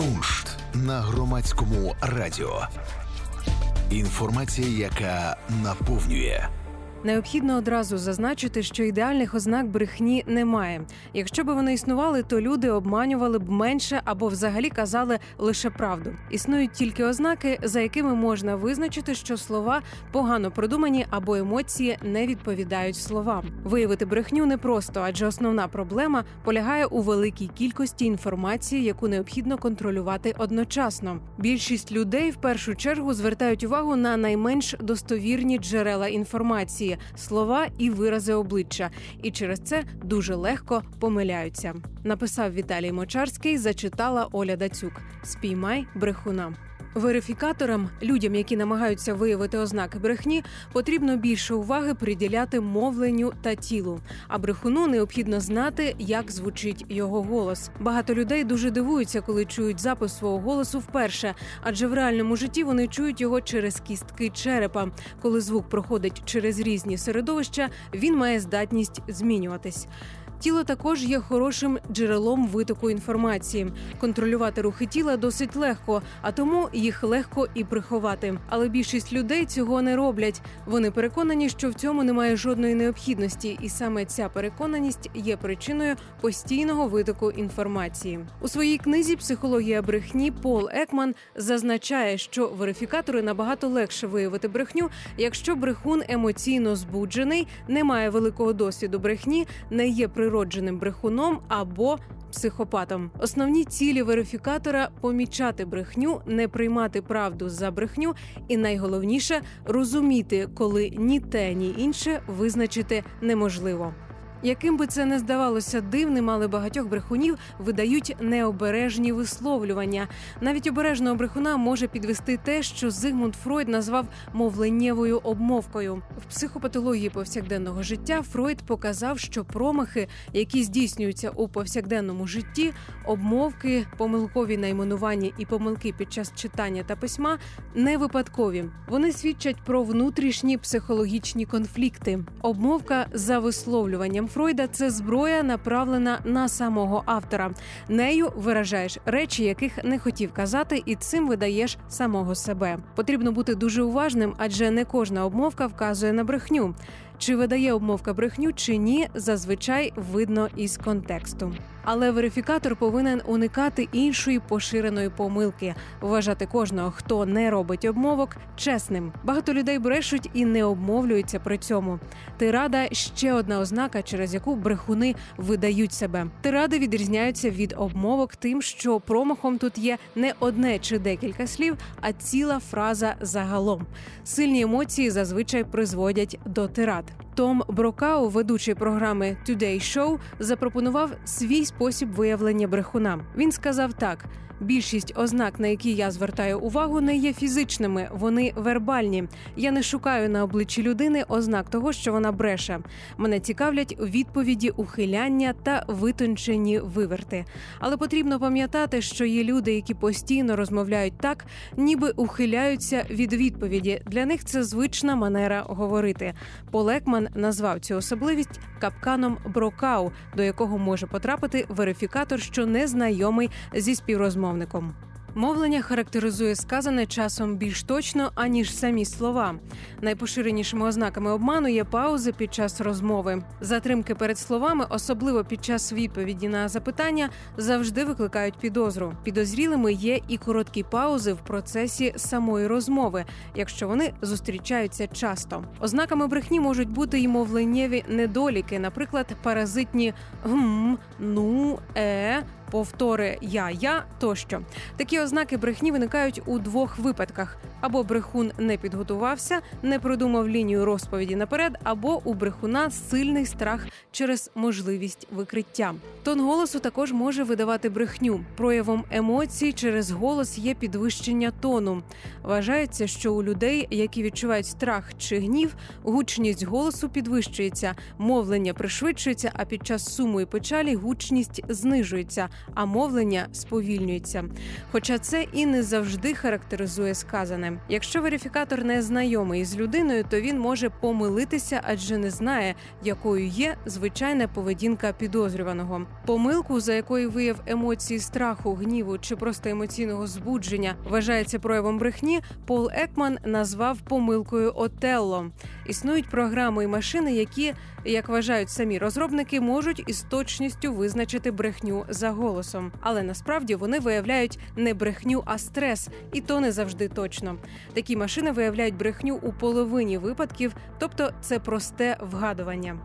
Куншт на громадському радіо. Інформація, яка наповнює. Необхідно одразу зазначити, що ідеальних ознак брехні немає. Якщо б вони існували, то люди обманювали б менше або взагалі казали лише правду. Існують тільки ознаки, за якими можна визначити, що слова погано продумані або емоції не відповідають словам. Виявити брехню непросто, адже основна проблема полягає у великій кількості інформації, яку необхідно контролювати одночасно. Більшість людей в першу чергу звертають увагу на найменш достовірні джерела інформації слова і вирази обличчя, і через це дуже легко помиляються. Написав Віталій Мочарський, зачитала Оля Дацюк. Спіймай брехуна. Верифікаторам, людям, які намагаються виявити ознаки брехні, потрібно більше уваги приділяти мовленню та тілу. А брехуну необхідно знати, як звучить його голос. Багато людей дуже дивуються, коли чують запис свого голосу вперше, адже в реальному житті вони чують його через кістки черепа. Коли звук проходить через різні середовища, він має здатність змінюватись. Тіло також є хорошим джерелом витоку інформації. Контролювати рухи тіла досить легко, а тому їх легко і приховати. Але більшість людей цього не роблять. Вони переконані, що в цьому немає жодної необхідності, і саме ця переконаність є причиною постійного витоку інформації. У своїй книзі Психологія брехні Пол Екман зазначає, що верифікатори набагато легше виявити брехню, якщо брехун емоційно збуджений, не має великого досвіду брехні, не є природженим брехуном або психопатом. Основні цілі верифікатора помічати брехню, не приймати правду за брехню, і найголовніше розуміти, коли ні те, ні інше визначити неможливо. Яким би це не здавалося дивним, але багатьох брехунів видають необережні висловлювання. Навіть обережного брехуна може підвести те, що Зигмунд Фройд назвав мовленнєвою обмовкою. В психопатології повсякденного життя Фройд показав, що промахи, які здійснюються у повсякденному житті, обмовки, помилкові найменування і помилки під час читання та письма не випадкові. Вони свідчать про внутрішні психологічні конфлікти. Обмовка за висловлюванням. Фройда це зброя, направлена на самого автора. Нею виражаєш речі, яких не хотів казати, і цим видаєш самого себе. Потрібно бути дуже уважним, адже не кожна обмовка вказує на брехню. Чи видає обмовка брехню чи ні, зазвичай видно із контексту. Але верифікатор повинен уникати іншої поширеної помилки, вважати кожного, хто не робить обмовок, чесним. Багато людей брешуть і не обмовлюються при цьому. Тирада ще одна ознака, через яку брехуни видають себе. Тиради відрізняються від обмовок, тим, що промахом тут є не одне чи декілька слів, а ціла фраза загалом. Сильні емоції зазвичай призводять до тирад. Том Брокау, ведучий програми Today Show, запропонував свій спосіб виявлення брехуна. Він сказав так. Більшість ознак, на які я звертаю увагу, не є фізичними, вони вербальні. Я не шукаю на обличчі людини ознак того, що вона бреше. Мене цікавлять відповіді, ухиляння та витончені виверти. Але потрібно пам'ятати, що є люди, які постійно розмовляють так, ніби ухиляються від відповіді. Для них це звична манера говорити. Полекман назвав цю особливість капканом брокау, до якого може потрапити верифікатор, що не знайомий зі співрозмовником. Мовлення характеризує сказане часом більш точно, аніж самі слова. Найпоширенішими ознаками обману є паузи під час розмови. Затримки перед словами, особливо під час відповіді на запитання, завжди викликають підозру. Підозрілими є і короткі паузи в процесі самої розмови, якщо вони зустрічаються часто. Ознаками брехні можуть бути й мовленнєві недоліки, наприклад, паразитні гм, ну, е повтори я, я тощо. Такі ознаки брехні виникають у двох випадках: або брехун не підготувався, не продумав лінію розповіді наперед, або у брехуна сильний страх через можливість викриття. Тон голосу також може видавати брехню. Проявом емоцій через голос є підвищення тону. Вважається, що у людей, які відчувають страх чи гнів, гучність голосу підвищується, мовлення пришвидшується, а під час суму і печалі гучність знижується. А мовлення сповільнюється. Хоча це і не завжди характеризує сказане. Якщо верифікатор не знайомий з людиною, то він може помилитися, адже не знає, якою є звичайна поведінка підозрюваного. Помилку, за якою вияв емоції страху, гніву чи просто емоційного збудження, вважається проявом брехні. Пол Екман назвав помилкою Отелло. Існують програми і машини, які, як вважають самі розробники, можуть із точністю визначити брехню за голосом, але насправді вони виявляють не брехню, а стрес, і то не завжди точно. Такі машини виявляють брехню у половині випадків, тобто це просте вгадування.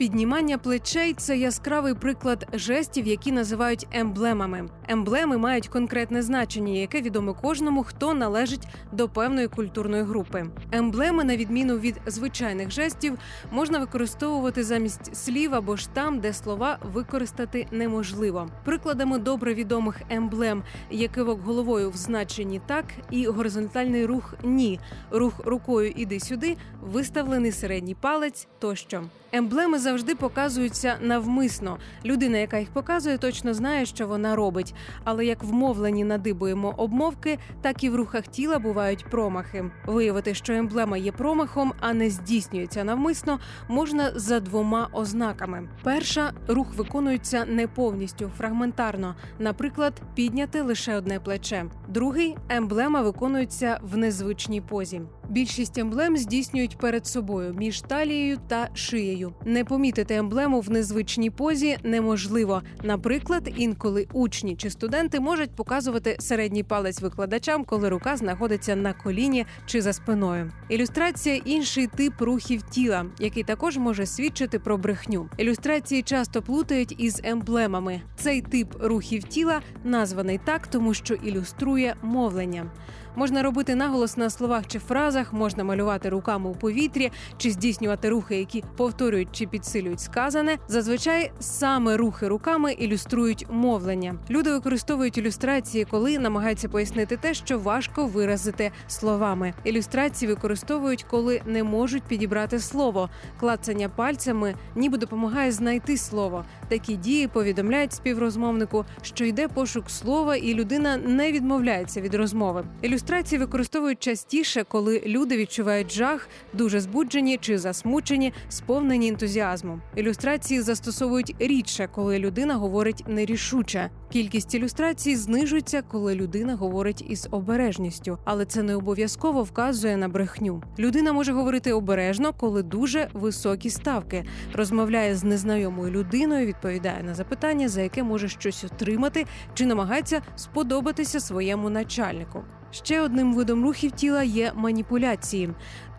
Піднімання плечей це яскравий приклад жестів, які називають емблемами. Емблеми мають конкретне значення, яке відоме кожному, хто належить до певної культурної групи. Емблеми, на відміну від звичайних жестів, можна використовувати замість слів або ж там, де слова використати неможливо. Прикладами добре відомих емблем є кивок головою в значенні так і горизонтальний рух ні, рух рукою іди сюди, виставлений середній палець тощо. Емблеми завжди показуються навмисно. Людина, яка їх показує, точно знає, що вона робить. Але як в мовленні надибуємо обмовки, так і в рухах тіла бувають промахи. Виявити, що емблема є промахом, а не здійснюється навмисно, можна за двома ознаками: перша рух виконується не повністю фрагментарно, наприклад, підняти лише одне плече. Другий емблема виконується в незвичній позі. Більшість емблем здійснюють перед собою між талією та шиєю. Не помітити емблему в незвичній позі неможливо. Наприклад, інколи учні чи студенти можуть показувати середній палець викладачам, коли рука знаходиться на коліні чи за спиною. Ілюстрація інший тип рухів тіла, який також може свідчити про брехню. Ілюстрації часто плутають із емблемами. Цей тип рухів тіла названий так, тому що ілюструє мовлення. Можна робити наголос на словах чи фразах, можна малювати руками у повітрі чи здійснювати рухи, які повторюють чи підсилюють сказане. Зазвичай саме рухи руками ілюструють мовлення. Люди використовують ілюстрації, коли намагаються пояснити те, що важко виразити словами. Ілюстрації використовують, коли не можуть підібрати слово. Клацання пальцями ніби допомагає знайти слово. Такі дії повідомляють співрозмовнику, що йде пошук слова, і людина не відмовляється від розмови. Ілюстрації використовують частіше, коли люди відчувають жах, дуже збуджені чи засмучені, сповнені ентузіазму. Ілюстрації застосовують рідше, коли людина говорить нерішуче. Кількість ілюстрацій знижується, коли людина говорить із обережністю, але це не обов'язково вказує на брехню. Людина може говорити обережно, коли дуже високі ставки, розмовляє з незнайомою людиною, відповідає на запитання, за яке може щось отримати, чи намагається сподобатися своєму начальнику. Ще одним видом рухів тіла є маніпуляції.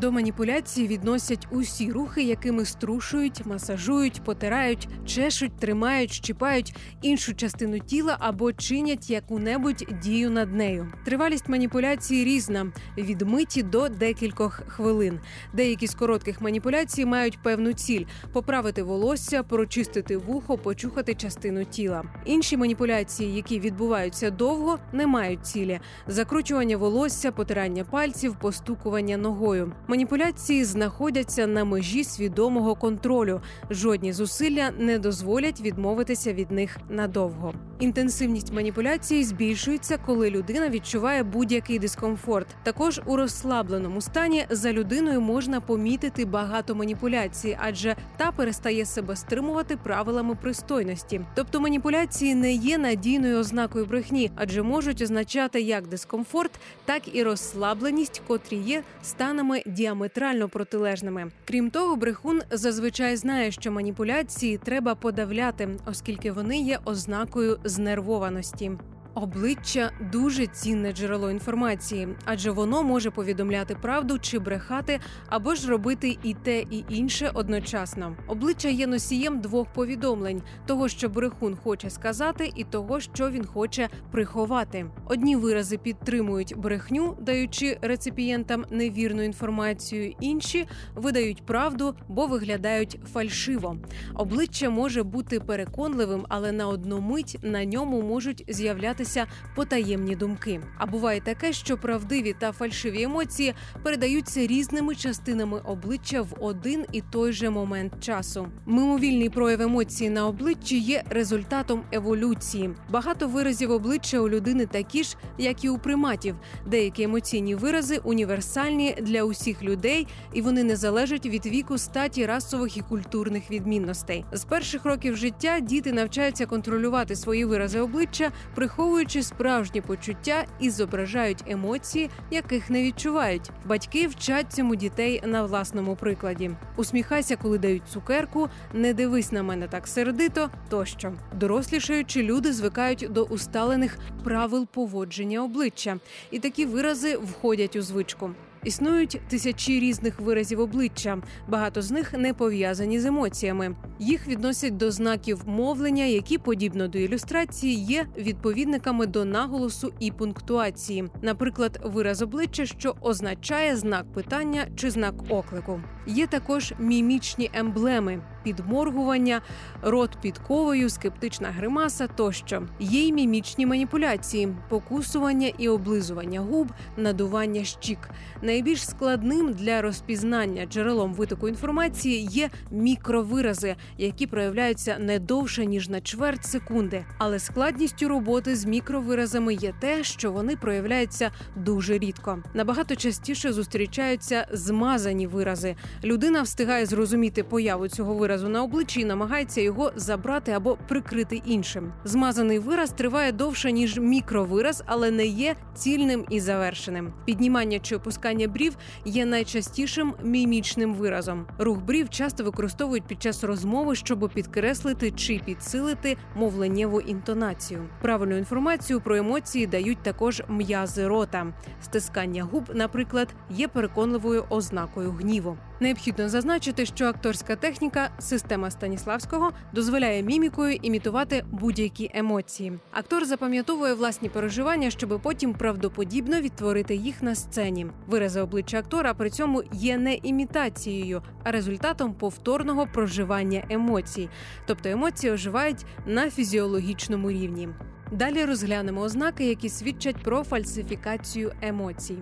До маніпуляції відносять усі рухи, якими струшують, масажують, потирають, чешуть, тримають, щіпають іншу частину тіла або чинять яку-небудь дію над нею. Тривалість маніпуляції різна від миті до декількох хвилин. Деякі з коротких маніпуляцій мають певну ціль: поправити волосся, прочистити вухо, почухати частину тіла. Інші маніпуляції, які відбуваються довго, не мають цілі: закручування волосся, потирання пальців, постукування ногою. Маніпуляції знаходяться на межі свідомого контролю. Жодні зусилля не дозволять відмовитися від них надовго. Інтенсивність маніпуляції збільшується, коли людина відчуває будь-який дискомфорт. Також у розслабленому стані за людиною можна помітити багато маніпуляцій, адже та перестає себе стримувати правилами пристойності. Тобто маніпуляції не є надійною ознакою брехні, адже можуть означати як дискомфорт, так і розслабленість, котрі є станами діаметрально протилежними. Крім того, брехун зазвичай знає, що маніпуляції треба подавляти, оскільки вони є ознакою знервованості. Обличчя дуже цінне джерело інформації, адже воно може повідомляти правду чи брехати, або ж робити і те, і інше одночасно. Обличчя є носієм двох повідомлень: того, що брехун хоче сказати, і того, що він хоче приховати. Одні вирази підтримують брехню, даючи реципієнтам невірну інформацію, інші видають правду, бо виглядають фальшиво. Обличчя може бути переконливим, але на одну мить на ньому можуть з'являтися з'являтися потаємні думки. А буває таке, що правдиві та фальшиві емоції передаються різними частинами обличчя в один і той же момент часу. Мимовільний прояв емоції на обличчі є результатом еволюції. Багато виразів обличчя у людини такі ж, як і у приматів. Деякі емоційні вирази універсальні для усіх людей, і вони не залежать від віку, статі, расових і культурних відмінностей. З перших років життя діти навчаються контролювати свої вирази обличчя, приховуючи справжні почуття і зображають емоції, яких не відчувають. Батьки вчать цьому дітей на власному прикладі. Усміхайся, коли дають цукерку, не дивись на мене так сердито. Тощо дорослішаючи, люди звикають до усталених правил поводження обличчя, і такі вирази входять у звичку. Існують тисячі різних виразів обличчя. Багато з них не пов'язані з емоціями. Їх відносять до знаків мовлення, які, подібно до ілюстрації, є відповідниками до наголосу і пунктуації. Наприклад, вираз обличчя, що означає знак питання чи знак оклику. Є також мімічні емблеми. Підморгування, рот під ковою, скептична гримаса тощо є й мімічні маніпуляції, покусування і облизування губ, надування щік. Найбільш складним для розпізнання джерелом витоку інформації є мікровирази, які проявляються не довше ніж на чверть секунди. Але складністю роботи з мікровиразами є те, що вони проявляються дуже рідко. Набагато частіше зустрічаються змазані вирази. Людина встигає зрозуміти появу цього виразу на обличчі і намагається його забрати або прикрити іншим. Змазаний вираз триває довше ніж мікровираз, але не є цільним і завершеним. Піднімання чи опускання брів є найчастішим мімічним виразом. Рух брів часто використовують під час розмови, щоб підкреслити чи підсилити мовленнєву інтонацію. Правильну інформацію про емоції дають також м'язи рота. Стискання губ, наприклад, є переконливою ознакою гніву. Необхідно зазначити, що акторська техніка система Станіславського дозволяє мімікою імітувати будь-які емоції. Актор запам'ятовує власні переживання, щоб потім правдоподібно відтворити їх на сцені. Вирази обличчя актора при цьому є не імітацією, а результатом повторного проживання емоцій, тобто емоції оживають на фізіологічному рівні. Далі розглянемо ознаки, які свідчать про фальсифікацію емоцій.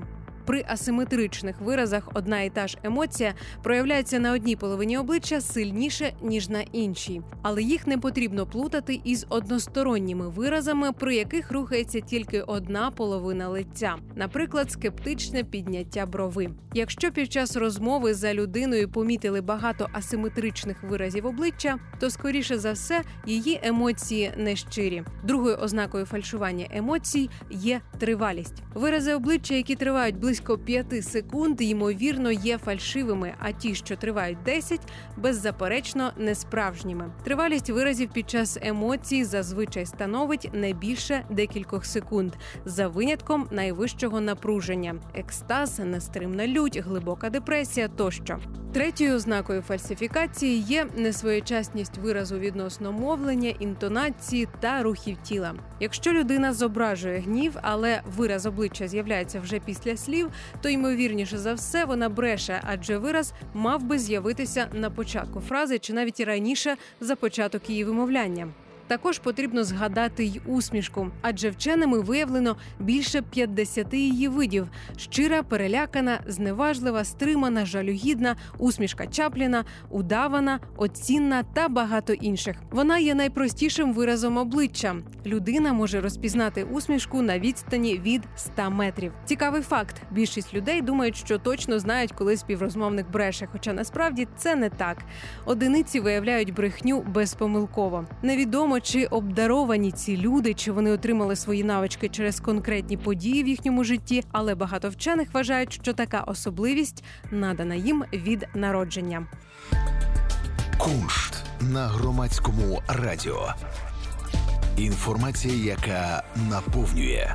При асиметричних виразах одна і та ж емоція проявляється на одній половині обличчя сильніше ніж на іншій, але їх не потрібно плутати із односторонніми виразами, при яких рухається тільки одна половина лиця, наприклад, скептичне підняття брови. Якщо під час розмови за людиною помітили багато асиметричних виразів обличчя, то скоріше за все її емоції не щирі. Другою ознакою фальшування емоцій є тривалість. Вирази обличчя, які тривають близько близько 5 секунд, ймовірно, є фальшивими, а ті, що тривають 10, беззаперечно несправжніми. Тривалість виразів під час емоцій зазвичай становить не більше декількох секунд, за винятком найвищого напруження: екстаз, нестримна лють, глибока депресія тощо. Третьою ознакою фальсифікації є несвоєчасність виразу відносно мовлення, інтонації та рухів тіла. Якщо людина зображує гнів, але вираз обличчя з'являється вже після слів, то ймовірніше за все вона бреше, адже вираз мав би з'явитися на початку фрази чи навіть раніше за початок її вимовляння. Також потрібно згадати й усмішку, адже вченими виявлено більше 50 її видів: щира, перелякана, зневажлива, стримана, жалюгідна, усмішка чапліна, удавана, оцінна та багато інших. Вона є найпростішим виразом обличчя. Людина може розпізнати усмішку на відстані від 100 метрів. Цікавий факт: більшість людей думають, що точно знають, коли співрозмовник бреше, хоча насправді це не так. Одиниці виявляють брехню безпомилково. Невідомо невідомо чи обдаровані ці люди, чи вони отримали свої навички через конкретні події в їхньому житті, але багато вчених вважають, що така особливість надана їм від народження. Куншт на громадському радіо. Інформація, яка наповнює.